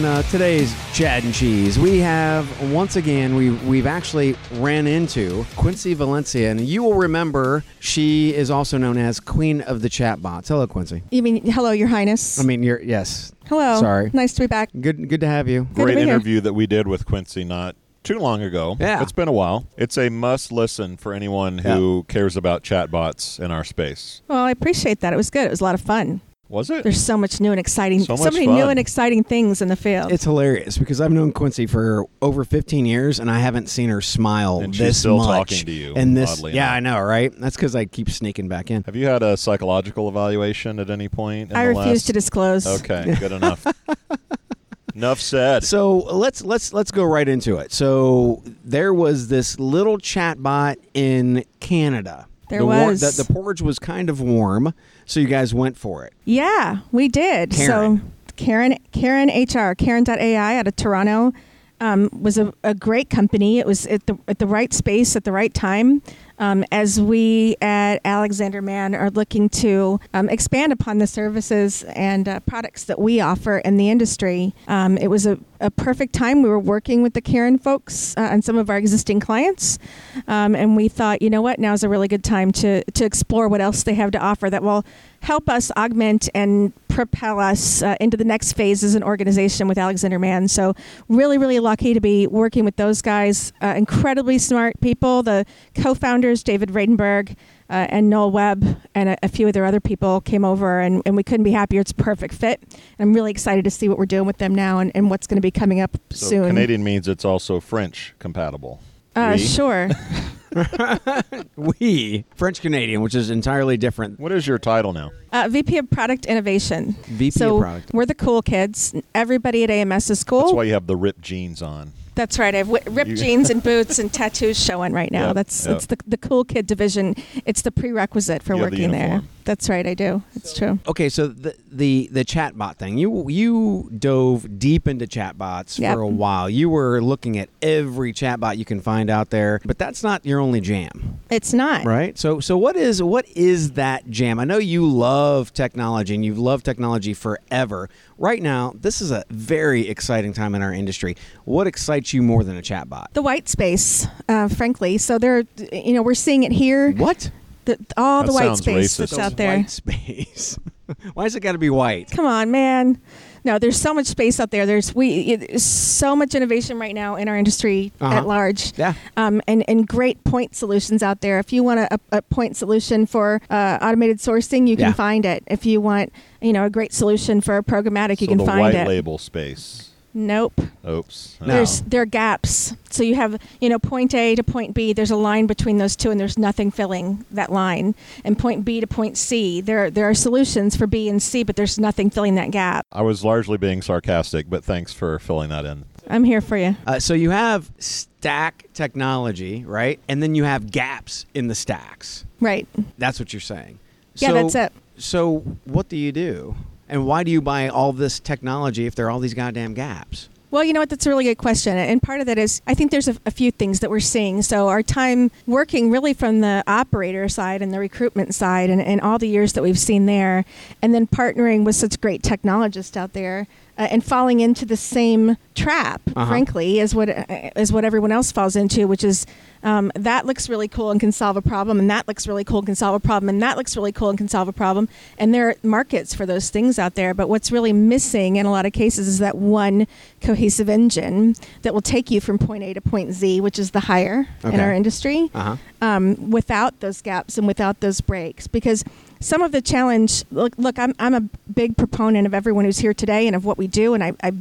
Uh, today's Chad and Cheese, we have once again we we've actually ran into Quincy Valencia, and you will remember she is also known as Queen of the Chatbots. Hello, Quincy. You mean hello, Your Highness? I mean, you're yes. hello. sorry. Nice to be back. Good, good to have you. Good to Great be here. interview that we did with Quincy not too long ago. Yeah. It's been a while. It's a must listen for anyone who cares about chatbots in our space. Well, I appreciate that. It was good. It was a lot of fun. Was it? There's so much new and exciting, So much many new and exciting things in the field. It's hilarious because I've known Quincy for over 15 years, and I haven't seen her smile And she's this still much. talking to you, And this, oddly yeah, enough. I know, right? That's because I keep sneaking back in. Have you had a psychological evaluation at any point? In I the refuse last... to disclose. Okay, good enough. enough said. So let's let's let's go right into it. So there was this little chatbot in Canada. There the war- was. the, the porridge was kind of warm, so you guys went for it. Yeah, we did. Karen. So Karen, Karen HR, Karen.ai out of Toronto, um, was a, a great company. It was at the at the right space at the right time. Um, as we at Alexander Mann are looking to um, expand upon the services and uh, products that we offer in the industry, um, it was a, a perfect time. We were working with the Karen folks uh, and some of our existing clients, um, and we thought, you know what, now's a really good time to to explore what else they have to offer that will help us augment and propel us uh, into the next phase as an organization with Alexander Mann. So, really, really lucky to be working with those guys. Uh, incredibly smart people. The co-founders, David Radenberg uh, and Noel Webb, and a, a few of their other people came over, and, and we couldn't be happier. It's a perfect fit. And I'm really excited to see what we're doing with them now and, and what's going to be coming up so soon. Canadian means it's also French compatible. Uh, Oui? sure. We French Canadian, which is entirely different. What is your title now? Uh, VP of Product Innovation. VP so of Product. we're the cool kids. Everybody at AMS is cool. That's why you have the ripped jeans on. That's right. I have ripped You- jeans and boots and tattoos showing right now. Yep, That's yep. it's the the cool kid division. It's the prerequisite for You have the working there. Uniform. That's right. I do. It's true. Okay, so the the the chatbot thing. You you dove deep into chatbots Yep. for a while. You were looking at every chatbot you can find out there, but that's not your only jam. It's not. Right. So so what is what is that jam? I know you love technology and you've loved technology forever. Right now, this is a very exciting time in our industry. What excites you more than a chatbot? The white space, uh, frankly. So there, you know, we're seeing it here. What? The, all That the white space racist. that's out there. White space. Why has it got to be white? Come on, man. No, there's so much space out there. There's we it, so much innovation right now in our industry Uh-huh. at large. Yeah. Um, and, and great point solutions out there. If you want a, a point solution for uh, automated sourcing, you can Yeah. find it. If you want, you know, a great solution for programmatic, you so can the find white it. label space. Nope. Oops. No. There's there are gaps. So you have you know point A to point B. There's a line between those two, and there's nothing filling that line. And point B to point C, there there are solutions for B and C, but there's nothing filling that gap. I was largely being sarcastic, but thanks for filling that in. I'm here for you. Uh, so you have stack technology, right? And then you have gaps in the stacks. Right. That's what you're saying. Yeah, so, that's it. So what do you do? And why do you buy all this technology if there are all these goddamn gaps? Well, you know what? That's a really good question. And part of that is I think there's a, a few things that we're seeing. So, our time working really from the operator side and the recruitment side, and, and all the years that we've seen there, and then partnering with such great technologists out there. Uh, and falling into the same trap, Uh-huh. frankly, as what uh, as what everyone else falls into, which is um, that looks really cool and can solve a problem, and that looks really cool and can solve a problem, and that looks really cool and can solve a problem. And there are markets for those things out there. But what's really missing in a lot of cases is that one cohesive engine that will take you from point A to point Z, which is the higher in our industry. Uh huh. Um, without those gaps and without those breaks. Because some of the challenge look, look I'm, I'm a big proponent of everyone who's here today and of what we do and I, I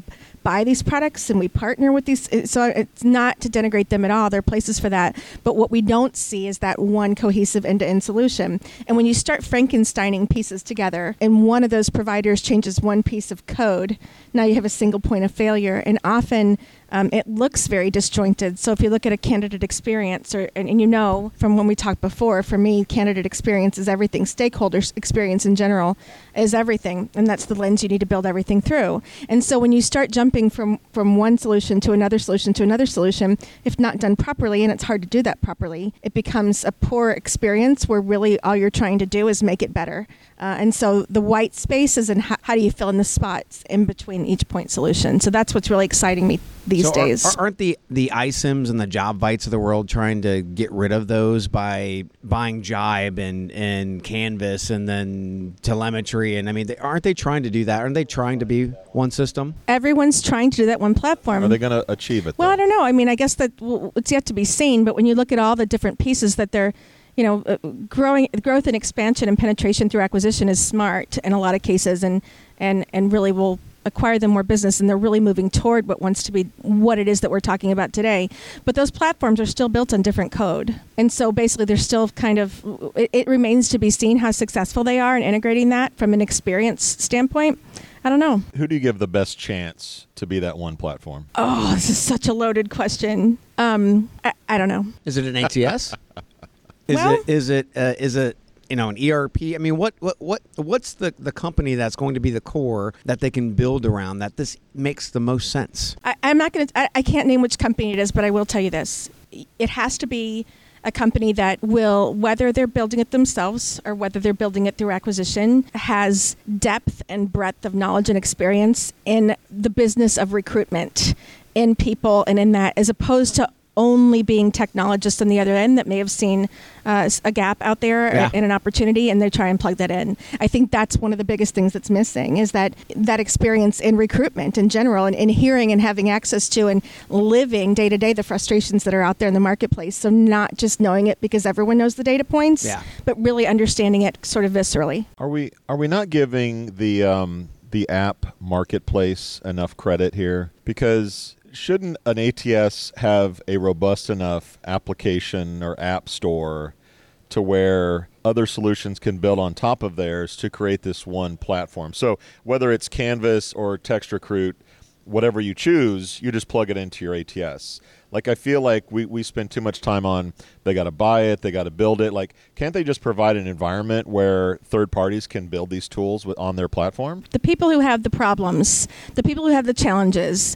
buy these products and we partner with these. So it's not to denigrate them at all. There are places for that. But what we don't see is that one cohesive end to end solution. And when you start Frankensteining pieces together and one of those providers changes one piece of code, now you have a single point of failure. And often um, it looks very disjointed. So if you look at a candidate experience, or and, and, you know from when we talked before, for me, candidate experience is everything. Stakeholders experience in general is everything, and that's the lens you need to build everything through. And so when you start jumping from from one solution to another solution to another solution, if not done properly, and it's hard to do that properly, it becomes a poor experience where really all you're trying to do is make it better. Uh, and so the white spaces and how, how, do you fill in the spots in between each point solution. So that's what's really exciting me these so days. Are, aren't the the iCIMS and the Jobvites of the world trying to get rid of those by buying Jibe and and Canvas and then Talemetry? And I mean, they, aren't they trying to do that? Aren't they trying to be one system? Everyone's trying to do that one platform. Are they going to achieve it? Well, though? I don't know. I mean, I guess that well, it's yet to be seen. But when you look at all the different pieces that they're you know, uh, growing growth and expansion and penetration through acquisition is smart in a lot of cases, and and and really will acquire them more business and they're really moving toward what wants to be what it is that we're talking about today but those platforms are still built on different code and so basically they're still kind of it, it remains to be seen how successful they are in integrating that from an experience standpoint I don't know. Who do you give the best chance to be that one platform? Oh, this is such a loaded question. Um, I, I don't know. Is it an ATS? Is well, it is it uh, is it you know an ERP? I mean, what what what what's the the company that's going to be the core that they can build around that this makes the most sense? I, am not going to. I can't name which company it is, but I will tell you this: it has to be a company that will, whether they're building it themselves or whether they're building it through acquisition, has depth and breadth of knowledge and experience in the business of recruitment in people and in that, as opposed to only being technologists on the other end that may have seen uh, a gap out there yeah. and an opportunity and they try and plug that in i think that's one of the biggest things that's missing is that that experience in recruitment in general and in hearing and having access to and living day to day the frustrations that are out there in the marketplace so not just knowing it because everyone knows the data points yeah. but really understanding it sort of viscerally are we are we not giving the um, the app marketplace enough credit here because shouldn't an ATS have a robust enough application or app store to where other solutions can build on top of theirs to create this one platform? So whether it's Canvas or Text Recruit, whatever you choose, you just plug it into your ATS. Like I feel like we, we spend too much time on they got to buy it, they got to build it. Like can't they just provide an environment where third parties can build these tools with, on their platform? The people who have the problems, the people who have the challenges,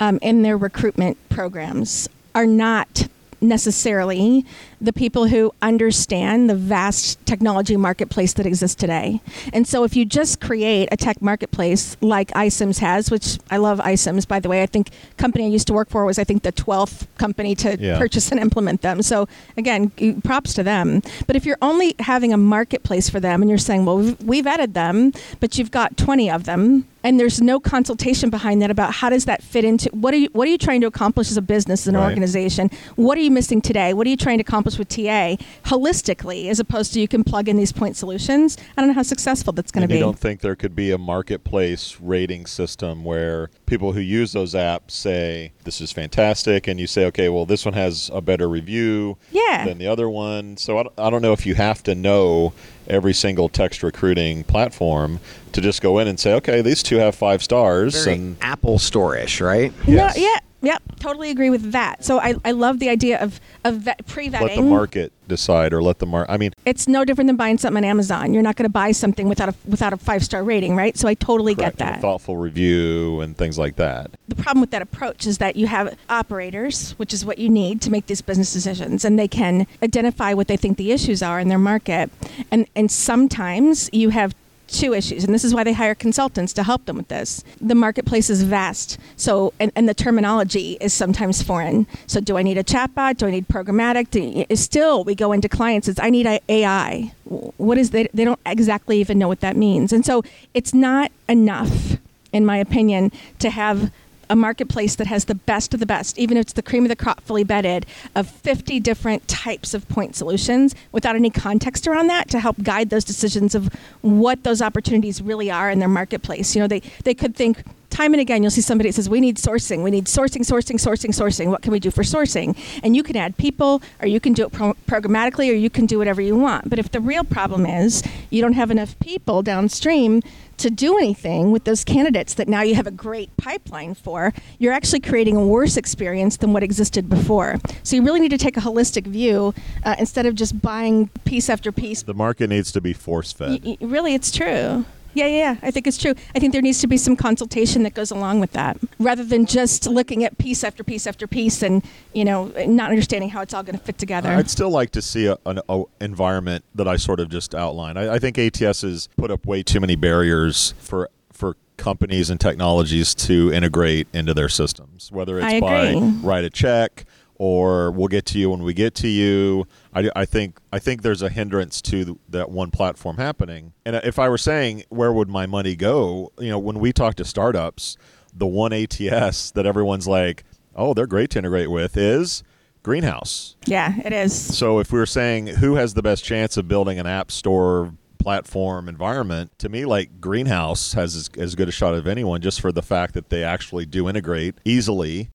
um, in their recruitment programs are not necessarily the people who understand the vast technology marketplace that exists today. And so if you just create a tech marketplace like iCIMS has, which I love iCIMS by the way, I think company I used to work for was I think the 12th company to yeah. purchase and implement them. So again, props to them. But if you're only having a marketplace for them and you're saying, well, we've, we've added them, but you've got 20 of them, and there's no consultation behind that about how does that fit into what are you what are you trying to accomplish as a business as an right. organization? What are you missing today? What are you trying to accomplish with ta holistically as opposed to you can plug in these point solutions? I don't know how successful that's going to be. you don't think there could be a marketplace rating system where people who use those apps say this is fantastic and you say okay well this one has a better review yeah. than the other one so I, I don't know if you have to know every single text recruiting platform to just go in and say, okay, these two have five stars. Very and Apple Store-ish, right? Yes. No, yeah, Yep, totally agree with that. So I, I love the idea of, of vet, pre-vetting. Let the market decide, or let the market. I mean, it's no different than buying something on Amazon. You're not going to buy something without a without a five star rating, right? So I totally correct, get that. thoughtful review and things like that. The problem with that approach is that you have operators, which is what you need to make these business decisions, and they can identify what they think the issues are in their market, and and sometimes you have two issues, and this is why they hire consultants to help them with this. The marketplace is vast, so and, and the terminology is sometimes foreign. So, do I need a chatbot? Do I need programmatic? Do, still, we go into clients. It's I need AI. What is they? They don't exactly even know what that means, and so it's not enough, in my opinion, to have a marketplace that has the best of the best, even if it's the cream of the crop, fully bedded, of 50 different types of point solutions without any context around that to help guide those decisions of what those opportunities really are in their marketplace. You know, they, they could think, time and again, you'll see somebody that says, We need sourcing. We need sourcing, sourcing, sourcing, sourcing. What can we do for sourcing? And you can add people, or you can do it pro- programmatically, or you can do whatever you want. But if the real problem is you don't have enough people downstream to do anything with those candidates that now you have a great pipeline for, you're actually creating a worse experience than what existed before. So you really need to take a holistic view uh, instead of just buying piece after piece. The market needs to be force fed. Y- y- really, it's true. Yeah, yeah, yeah. I think it's true. I think there needs to be some consultation that goes along with that, rather than just looking at piece after piece after piece and you know not understanding how it's all going to fit together. I'd still like to see a, an a environment that I sort of just outlined. I, I think ATS has put up way too many barriers for for companies and technologies to integrate into their systems, whether it's by write a check or we'll get to you when we get to you. I, I think I think there's a hindrance to th- that one platform happening. And uh, if I were saying where would my money go, you know, when we talk to startups, the one ATS that everyone's like, oh, they're great to integrate with is Greenhouse. yeah, it is. So if we were saying who has the best chance of building an app store platform environment, to me, like Greenhouse has as, as good a shot of anyone just for the fact that they actually do integrate easily.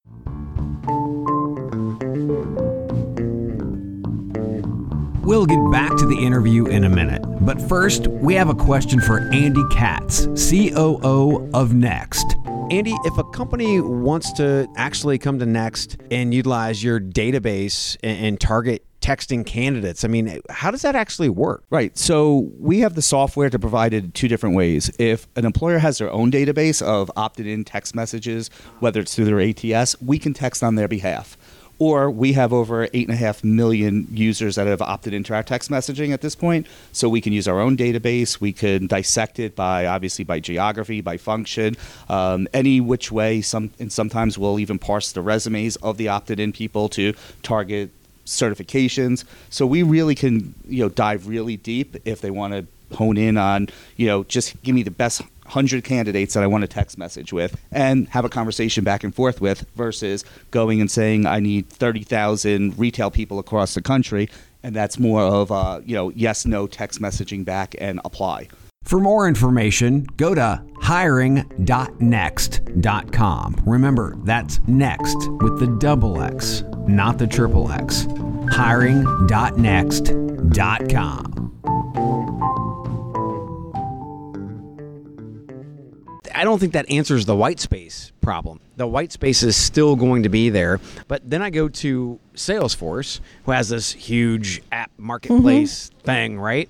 We'll get back to the interview in a minute. But first, we have a question for Andy Katz, COO of Nexxt. Andy, if a company wants to actually come to Nexxt and utilize your database and, and target texting candidates, I mean, how does that actually work? Right. So we have the software to provide it two different ways. If an employer has their own database of opted in text messages, whether it's through their ATS, we can text on their behalf. Or we have over eight and a half million users that have opted into our text messaging at this point. So we can use our own database. We can dissect it by obviously by geography, by function, um, any which way. Some and sometimes we'll even parse the resumes of the opted in people to target certifications. So we really can, you know, dive really deep if they want to hone in on, you know, just give me the best 100 candidates that I want to text message with and have a conversation back and forth with versus going and saying I need 30,000 retail people across the country and that's more of a, you know, yes no text messaging back and apply. For more information, go to hiring.nexxt.com. Remember, that's Nexxt with the double X, not the triple X. Hiring.nexxt.com. I don't think that answers the white space problem. The white space is still going to be there. But then I go to Salesforce, who has this huge app marketplace mm-hmm. thing, right?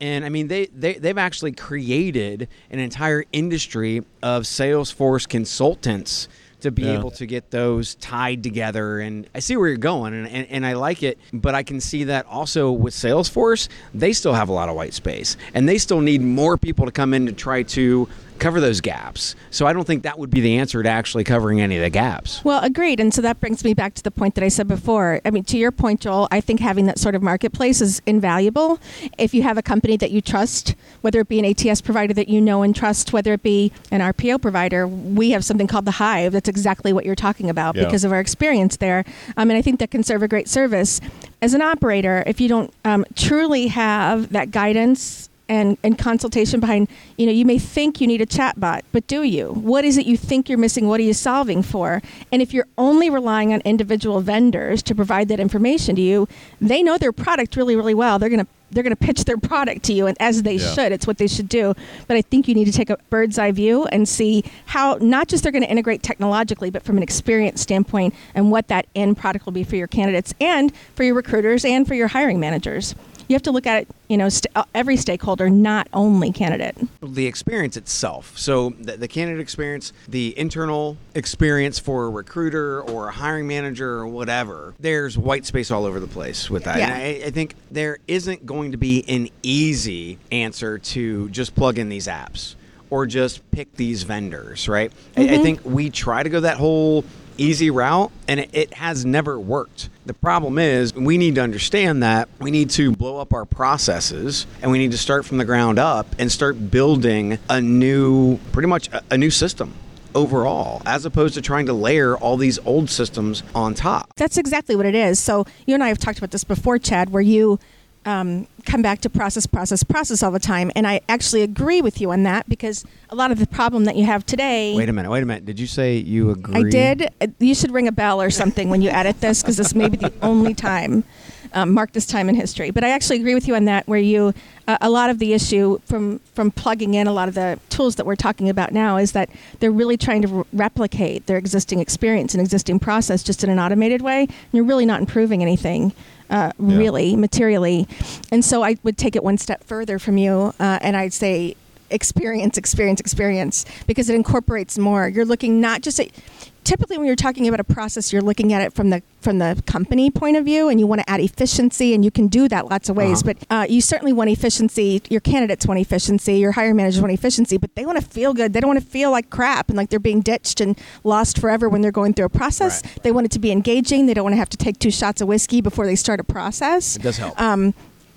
And I mean, they, they, they've actually created an entire industry of Salesforce consultants to be Yeah. able to get those tied together. And I see where you're going, and, and, and I like it. But I can see that also with Salesforce, they still have a lot of white space, and they still need more people to come in to try to cover those gaps. So I don't think that would be the answer to actually covering any of the gaps. Well, agreed. And so that brings me back to the point that I said before. I mean, to your point, Joel, I think having that sort of marketplace is invaluable. If you have a company that you trust, whether it be an ATS provider that you know and trust, whether it be an RPO provider, we have something called the Hive. That's exactly what you're talking about Yeah. because of our experience there. Um, and I think that can serve a great service. As an operator, if you don't um, truly have that guidance, and, and consultation behind, you know, you may think you need a chatbot, but do you? What is it you think you're missing? What are you solving for? And if you're only relying on individual vendors to provide that information to you, they know their product really, really well. They're gonna they're gonna pitch their product to you, and as they Yeah. should, it's what they should do. But I think you need to take a bird's eye view and see how not just they're going to integrate technologically, but from an experience standpoint, and what that end product will be for your candidates and for your recruiters and for your hiring managers. You have to look at it, you know, st- uh, every stakeholder, not only candidate. the experience itself. So the, the candidate experience, the internal experience for a recruiter or a hiring manager or whatever. There's white space all over the place with that. Yeah. And I, I think there isn't going to be an easy answer to just plug in these apps or just pick these vendors, right? I, I think we try to go that whole easy route and it, has never worked. The problem is we need to understand that we need to blow up our processes and we need to start from the ground up and start building a new, pretty much a new system. overall, as opposed to trying to layer all these old systems on top. That's exactly what it is. So you and I have talked about this before, Chad, where you um, come back to process, process, process all the time, and I actually agree with you on that because a lot of the problem that you have today. Wait a minute, wait a minute. Did you say you agree? I did. Uh, You should ring a bell or something when you edit this because this may be the only time. Um, mark this time in history, but I actually agree with you on that. Where you, uh, a lot of the issue from from plugging in a lot of the tools that we're talking about now is that they're really trying to re- replicate their existing experience and existing process just in an automated way. And you're really not improving anything, uh, Yeah. really materially. And so I would take it one step further from you, uh, and I'd say experience, experience, experience, because it incorporates more. You're looking not just at typically when you're talking about a process, you're looking at it from the from the company point of view, and you want to add efficiency, and you can do that lots of ways. Uh-huh. But uh, you certainly want efficiency. Your candidates want efficiency. Your hiring managers want efficiency, but they want to feel good. They don't want to feel like crap and like they're being ditched and lost forever when they're going through a process. Right. They want it to be engaging. They don't want to have to take two shots of whiskey before they start a process. It does help. Um,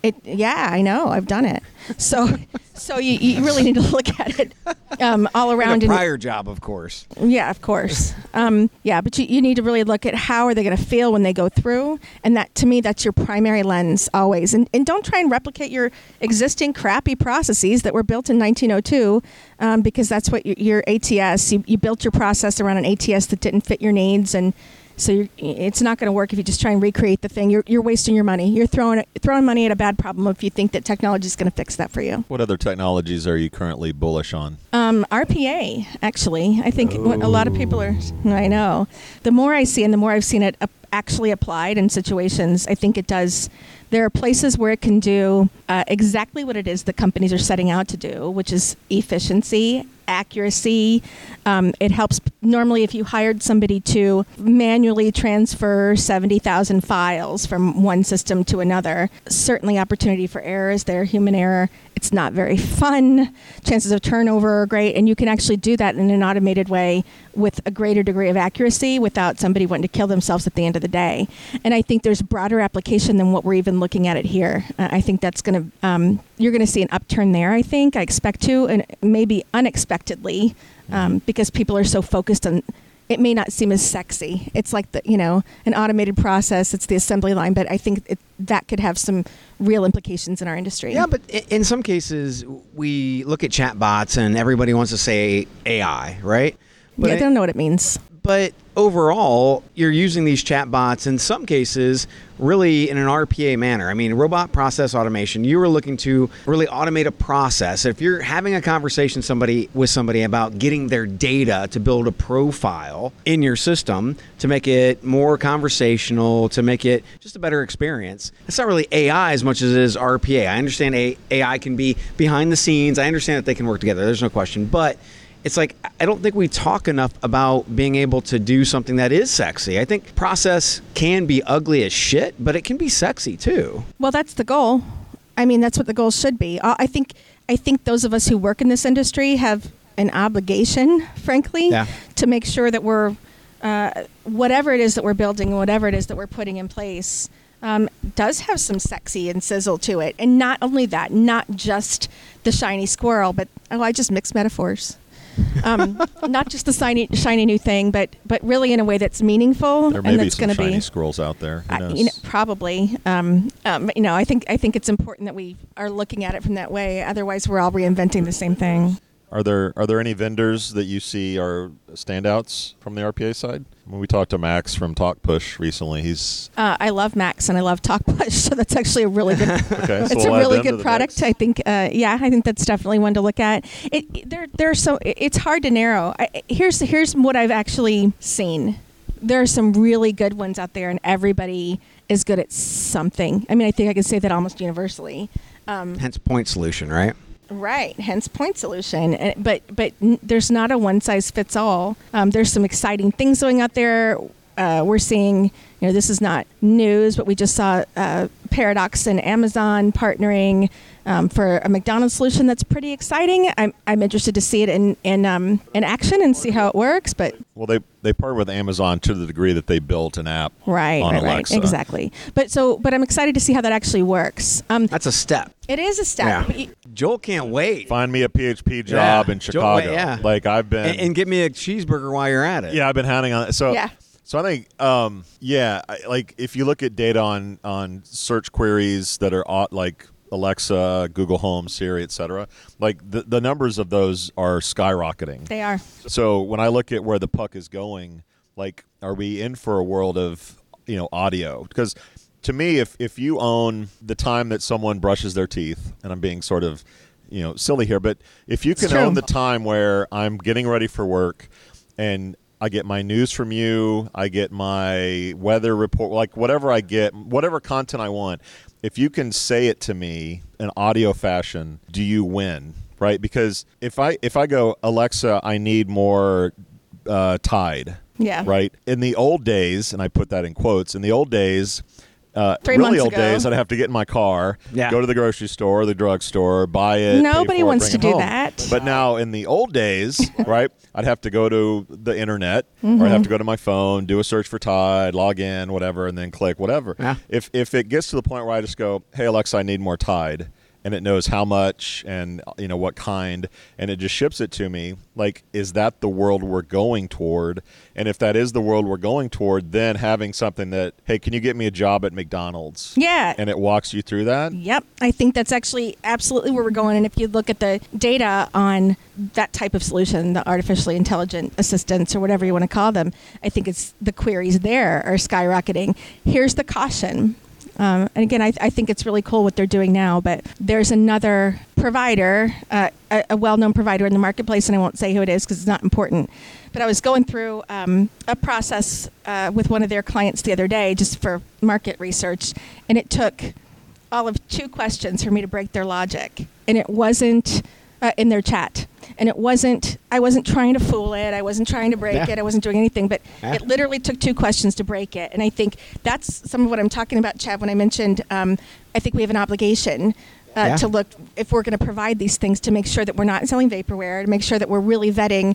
it, yeah, I know. I've done it. So, so you, you really need to look at it um, all In around. a and- job, of course. yeah, of course. Um, yeah, but you, you need to really look at how are they going to feel when they go through, and that to me that's your primary lens always. And and don't try and replicate your existing crappy processes that were built in 1902, um, because that's what your, your ATS. You, you built your process around an ATS that didn't fit your needs, and so you're, it's not going to work if you just try and recreate the thing. You're, you're wasting your money. You're throwing throwing money at a bad problem if you think that technology is going to fix that for you. What other technologies are you currently bullish on? Um, RPA, actually, I think what a lot of people are. I know. The more I see, and the more I've seen it actually applied in situations, I think it does. There are places where it can do uh, exactly what it is that companies are setting out to do, which is efficiency, accuracy. Um, it helps normally if you hired somebody to manually transfer 70,000 files from one system to another. Certainly, opportunity for error is there, human error. It's not very fun. Chances of turnover are great, and you can actually do that in an automated way with a greater degree of accuracy without somebody wanting to kill themselves at the end of the day. And I think there's broader application than what we're even looking at it here. Uh, I think that's going to um, you're going to see an upturn there. I think I expect to, and maybe unexpectedly, um, because people are so focused on. It may not seem as sexy. It's like the you know an automated process. It's the assembly line, but I think it, that could have some real implications in our industry. Yeah, but i- in some cases, we look at chatbots and everybody wants to say AI, right? But yeah, I- they don't know what it means. But overall, you're using these chatbots in some cases really in an RPA manner. I mean, robot process automation, you were looking to really automate a process. If you're having a conversation somebody with somebody about getting their data to build a profile in your system to make it more conversational, to make it just a better experience. It's not really AI as much as it is RPA. I understand AI can be behind the scenes. I understand that they can work together. There's no question, but it's like I don't think we talk enough about being able to do something that is sexy. I think process can be ugly as shit, but it can be sexy too. Well, that's the goal. I mean, that's what the goal should be. Uh, I think. I think those of us who work in this industry have an obligation, frankly, Yeah. to make sure that we're uh, whatever it is that we're building, and whatever it is that we're putting in place, um, does have some sexy and sizzle to it. And not only that, not just the shiny squirrel, but oh, I just mix metaphors. Um, not just the shiny, shiny new thing, but but really in a way that's meaningful There may and be that's some going to shiny be squirrels out there. Knows? you know, probably. Um, um, you know, I think I think it's important that we are looking at it from that way. Otherwise, we're all reinventing the same thing. Are there are there any vendors that you see are standouts from the RPA side? When we talked to Max from TalkPush recently, he's Uh, I love Max and I love TalkPush, so that's actually a really good. okay. so it's we'll a really good product. I think. Uh, yeah, I think that's definitely one to look at. It, it- there, there are so. It's hard to narrow. I, here's here's what I've actually seen. There are some really good ones out there, and everybody is good at something. I mean, I think I can say that almost universally. Um, Hence point solution, right? Right, hence point solution. Uh, But but there's not a one size fits all. Um, there's some exciting things going out there. Uh, we're seeing, you know, this is not news, but we just saw uh, Paradox and Amazon partnering um, for a McDonald's solution that's pretty exciting. I'm, I'm interested to see it in in, um, in action and see how it works. But Well, they they partnered with Amazon to the degree that they built an app right, on right, Alexa. right, exactly. But so, but I'm excited to see how that actually works. Um, That's a step. it is a step. Yeah. Joel can't wait. Find me a PHP job Yeah. in Joe- Chicago. yeah. Like I've been And, and get me a cheeseburger while you're at it. Yeah, I've been hounding on it. So Yeah. So I think, um, yeah, I, like if you look at data on on search queries that are like Alexa, Google Home, Siri, etc., like the the numbers of those are skyrocketing. they are. So when I look at where the puck is going, like, are we in for a world of you know audio? Because to me, if if you own the time that someone brushes their teeth, and I'm being sort of you know silly here, but if you can own the time where I'm getting ready for work and I get my news from you, I get my weather report, like whatever I get, whatever content I want. If you can say it to me in audio fashion, do you win? Right? Because if I if I go Alexa, I need more uh, Tide. Yeah. Right. In the old days, and I put that in quotes. In the old days, uh, Three really months old ago. days, I'd have to get in my car, Yeah. go to the grocery store, the drugstore, buy it. pay Nobody for it, wants bring to it do home. that. But now, in the old days, right, I'd have to go to the internet, or I'd Mm-hmm. have to go to my phone, do a search for Tide, log in, whatever, and then click whatever. Yeah. If if it gets to the point where I just go, "Hey Alexa, I need more Tide," and it knows how much and you know what kind, and it just ships it to me, like, is that the world we're going toward? And if that is the world we're going toward, then having something that, hey, can you get me a job at McDonald's? Yeah. And it walks you through that. Yep, I think that's actually absolutely where we're going. And if you look at the data on that type of solution, the artificially intelligent assistants or whatever you want to call them, I think it's the queries there are skyrocketing. Here's the caution. Um, and again, I, I think it's really cool what they're doing now, but there's another provider, uh, a, a well known provider in the marketplace, and I won't say who it is because it's not important. But I was going through um, a process uh, with one of their clients the other day just for market research, and it took all of two questions for me to break their logic. And it wasn't uh, in their chat. And it wasn't, I wasn't trying to fool it. I wasn't trying to break Yeah. it. I wasn't doing anything. But Yeah. it literally took two questions to break it. And I think that's some of what I'm talking about, Chad, when I mentioned um, I think we have an obligation. Uh, Yeah. To look if we're going to provide these things to make sure that we're not selling vaporware, to make sure that we're really vetting,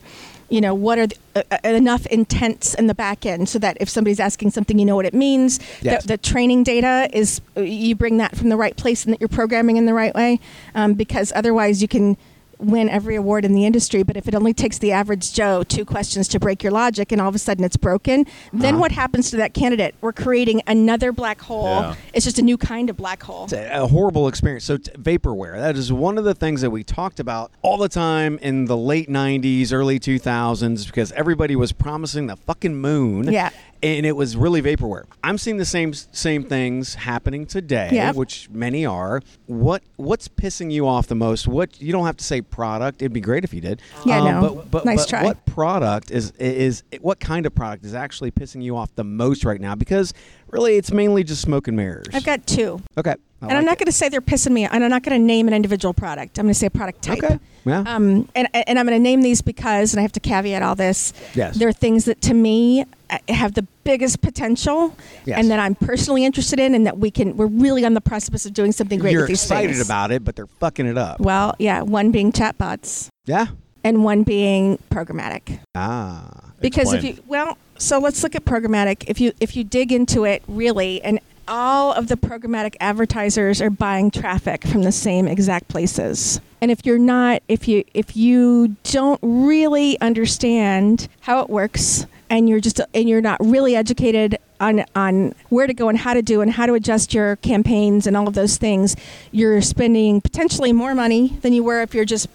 you know, what are the, uh, uh, enough intents in the back end so that if somebody's asking something, you know what it means. Yes. The, the training data is you bring that from the right place and that you're programming in the right way um, because otherwise you can win every award in the industry but if it only takes the average joe two questions to break your logic and all of a sudden it's broken then Uh-huh. what happens to that candidate we're creating another black hole Yeah. it's just a new kind of black hole It's a a horrible experience. So, t- vaporware, that is one of the things that we talked about all the time in the late 90s, early 2000s, because everybody was promising the fucking moon. Yeah. And it was really vaporware. I'm seeing the same same things happening today, Yeah. which many are. What What's pissing you off the most? What You don't have to say product. It'd be great if you did. Yeah, Um, no. But, but, Nice but try. what product is is what kind of product is actually pissing you off the most right now? Because really, it's mainly just smoke and mirrors. i've got two Okay. I and i'm not going to say they're pissing me and i'm not going to name an individual product i'm going to say a product type Okay. Yeah. Um, and, and I'm going to name these because, and I have to caveat all this. Yes. They're things that to me have the biggest potential, Yes. and that I'm personally interested in, and that we can. We're really on the precipice of doing something great You're with these excited things. about it, but they're fucking it up. Well, yeah. One being chatbots, yeah. and one being programmatic. Ah. Because if you well, so let's look at programmatic. If you if you dig into it really, and all of the programmatic advertisers are buying traffic from the same exact places. And if you're not, if you if you don't really understand how it works, and you're just and you're not really educated on on where to go and how to do and how to adjust your campaigns and all of those things, you're spending potentially more money than you were if you're just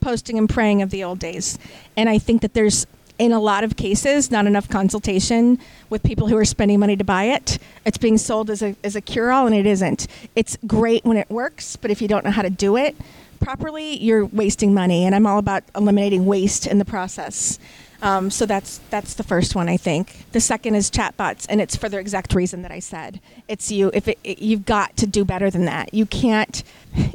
posting and praying of the old days. And I think that there's, in a lot of cases, not enough consultation with people who are spending money to buy it. It's being sold as a, as a cure all, and it isn't. It's great when it works, but if you don't know how to do it properly, you're wasting money. And I'm all about eliminating waste in the process. Um, so that's that's the first one I think. The second is chatbots, and it's for the exact reason that I said. It's you. If it, it, you've got to do better than that, you can't.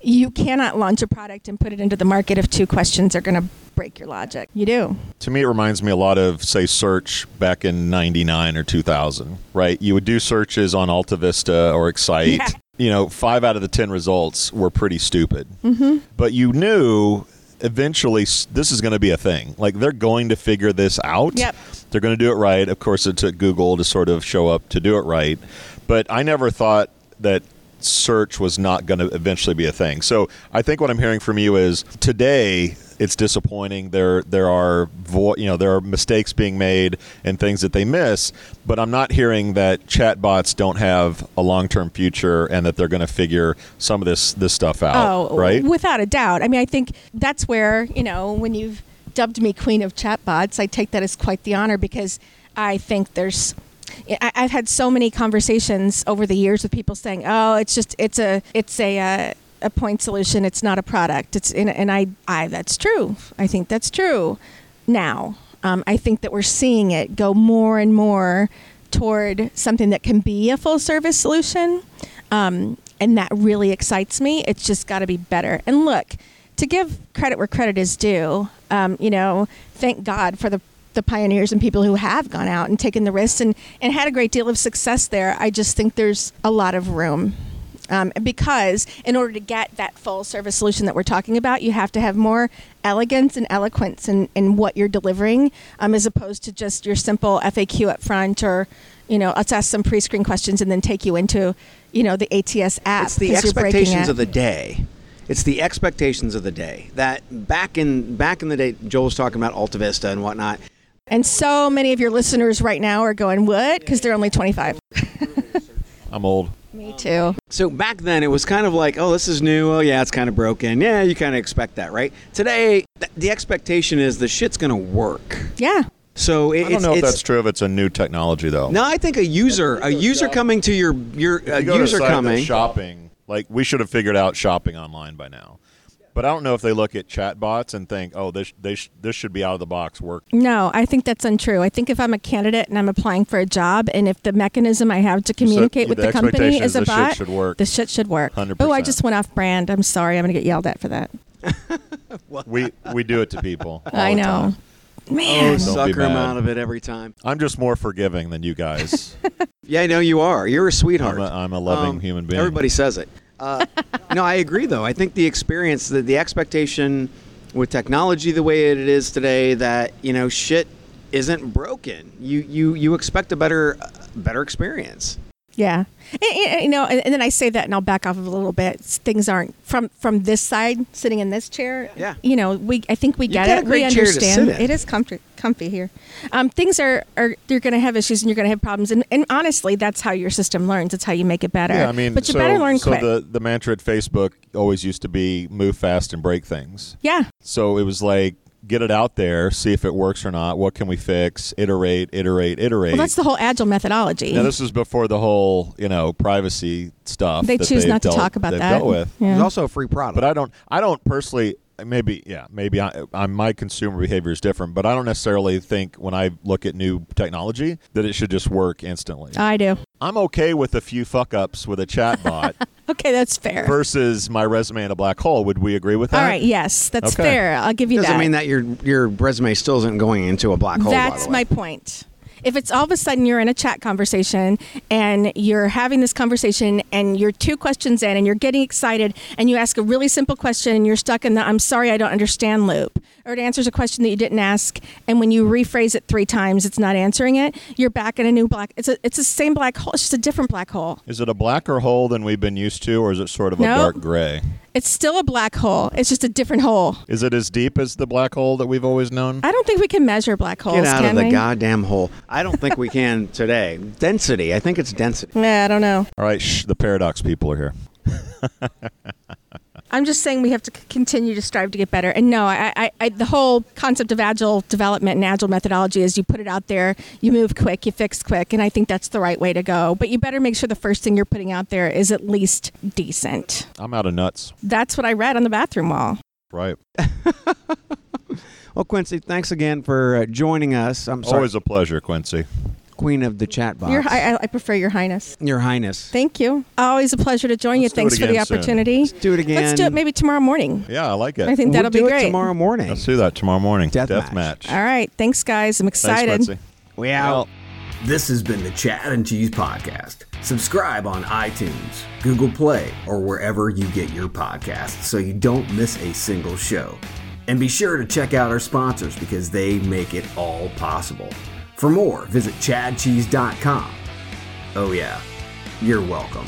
You cannot launch a product and put it into the market if two questions are going to break your logic. You do. To me, it reminds me a lot of, say, search back in 99 or 2000, right? You would do searches on Alta Vista or Excite. Yeah. You know, five out of the 10 results were pretty stupid. Mm-hmm. But you knew eventually this is going to be a thing. Like, they're going to figure this out. Yep. They're going to do it right. Of course, it took Google to sort of show up to do it right. But I never thought that search was not going to eventually be a thing. So I think what I'm hearing from you is today it's disappointing. There there are vo- you know there are mistakes being made and things that they miss. But I'm not hearing that chatbots don't have a long term future and that they're going to figure some of this this stuff out. Oh, right. Without a doubt. I mean, I think that's where, you know, when you've dubbed me queen of chatbots, I take that as quite the honor because I think there's. I've had so many conversations over the years with people saying, "Oh, it's just it's a it's a uh, a point solution. It's not a product." It's and, and I I that's true. I think that's true. Now, um, I think that we're seeing it go more and more toward something that can be a full service solution. Um, and that really excites me. It's just got to be better. And look, to give credit where credit is due, um, you know, thank God for the the pioneers and people who have gone out and taken the risks and, and had a great deal of success there. I just think there's a lot of room. Um, because in order to get that full service solution that we're talking about, you have to have more elegance and eloquence in, in what you're delivering, um, as opposed to just your simple FAQ up front or, you know, let's ask some pre-screen questions and then take you into, you know, the ATS app. It's the expectations of the day. It's the expectations of the day. That back in back in the day, Joel was talking about Alta Vista and whatnot. And so many of your listeners right now are going, what? Because they're only 25. I'm old. Me too. So back then, it was kind of like, oh, this is new. Oh, yeah, it's kind of broken. Yeah, you kind of expect that, right? Today, th- the expectation is the shit's going to work. Yeah. So it, I don't it's, know if that's true if it's a new technology though. No, I think a user, a user coming to your your If a you go to a user site that's coming. shopping. Like we should have figured out shopping online by now. But I don't know if they look at chatbots and think, "Oh, this they sh- this should be out of the box work." No, I think that's untrue. I think if I'm a candidate and I'm applying for a job, and if the mechanism I have to communicate with the the, company is is a the shit bot, should work. the shit should work. 100%. Oh, I just went off brand. I'm sorry. I'm going to get yelled at for that. We we do it to people. all I the know. time. Man. Oh, Don't sucker him out of it every time. I'm just more forgiving than you guys. Yeah, I know you are. You're a sweetheart. I'm a, I'm a loving Um, human being. Everybody says it. Uh, no, I agree though. I think the experience, the, the expectation with technology the way it is today, that you know shit isn't broken. You you you expect a better better experience. Yeah, And- and- you know, and, and then I say that, and I'll back off a little bit. Things aren't from from this side, sitting in this chair. Yeah. you know, we I think we You get got it. great we chair to understand. sit in. It is comfy, comfy here. Um, things are are you're going to have issues and you're going to have problems, and, and honestly, that's how your system learns. It's how you make it better. yeah, I mean, but you so, better learn so quick. the the mantra at Facebook always used to be move fast and break things. yeah, So it was like get it out there, see if it works or not. What can we fix? Iterate, iterate, iterate. well, that's the whole agile methodology. Now this is before the whole you know privacy stuff. They that choose they've not to talk about that. Dealt with. Yeah. There's also a free product. But I don't. I don't personally. Maybe yeah. Maybe I, I, my consumer behavior is different. But I don't necessarily think when I look at new technology that it should just work instantly. I do. I'm okay with a few fuck ups with a chatbot Okay, that's fair. versus my resume in a black hole. Would we agree with that? All right, yes, that's Okay. fair. I'll give you that. doesn't that. mean that your your resume still isn't going into a black hole. by That's the way. my point. If it's all of a sudden you're in a chat conversation and you're having this conversation and you're two questions in and you're getting excited and you ask a really simple question and you're stuck in the I'm sorry I don't understand loop or it answers a question that you didn't ask and when you rephrase it three times it's not answering it you're back in a new black it's a it's the same black hole it's just a different black hole Is it a blacker hole than we've been used to, or is it sort of a No. dark gray? it's still a black hole it's just a different hole Is it as deep as the black hole that we've always known? I don't think we can measure black holes Get out can of the we? goddamn hole. I don't think we can today. Density. I think it's density. yeah I don't know All right, shh, the paradox people are here. I'm just saying we have to continue to strive to get better. And no, I, I, I, the whole concept of agile development and agile methodology is you put it out there, you move quick, you fix quick, and I think that's the right way to go. But you better make sure the first thing you're putting out there is at least decent. I'm out of nuts. That's what I read on the bathroom wall. Right. Well, Quincy, thanks again for uh, joining us. I'm sorry, Always a pleasure, Quincy. Queen of the chatbots. Your, I, I prefer Your Highness. Your Highness. Thank you. Always a pleasure to join Let's you. it Thanks for the again soon. opportunity. Let's do it again. Let's do it maybe tomorrow morning. Yeah, I like it. I think We'll that'll do be it great. tomorrow morning. Let's do that tomorrow morning. Death Death match. match. All right. Thanks, guys. I'm excited. Quincy. We out. This has been the Chad and Cheese Podcast. Subscribe on iTunes, Google Play, or wherever you get your podcasts so you don't miss a single show. And be sure to check out our sponsors because they make it all possible. For more, visit chadcheese.com. Oh, yeah, you're welcome.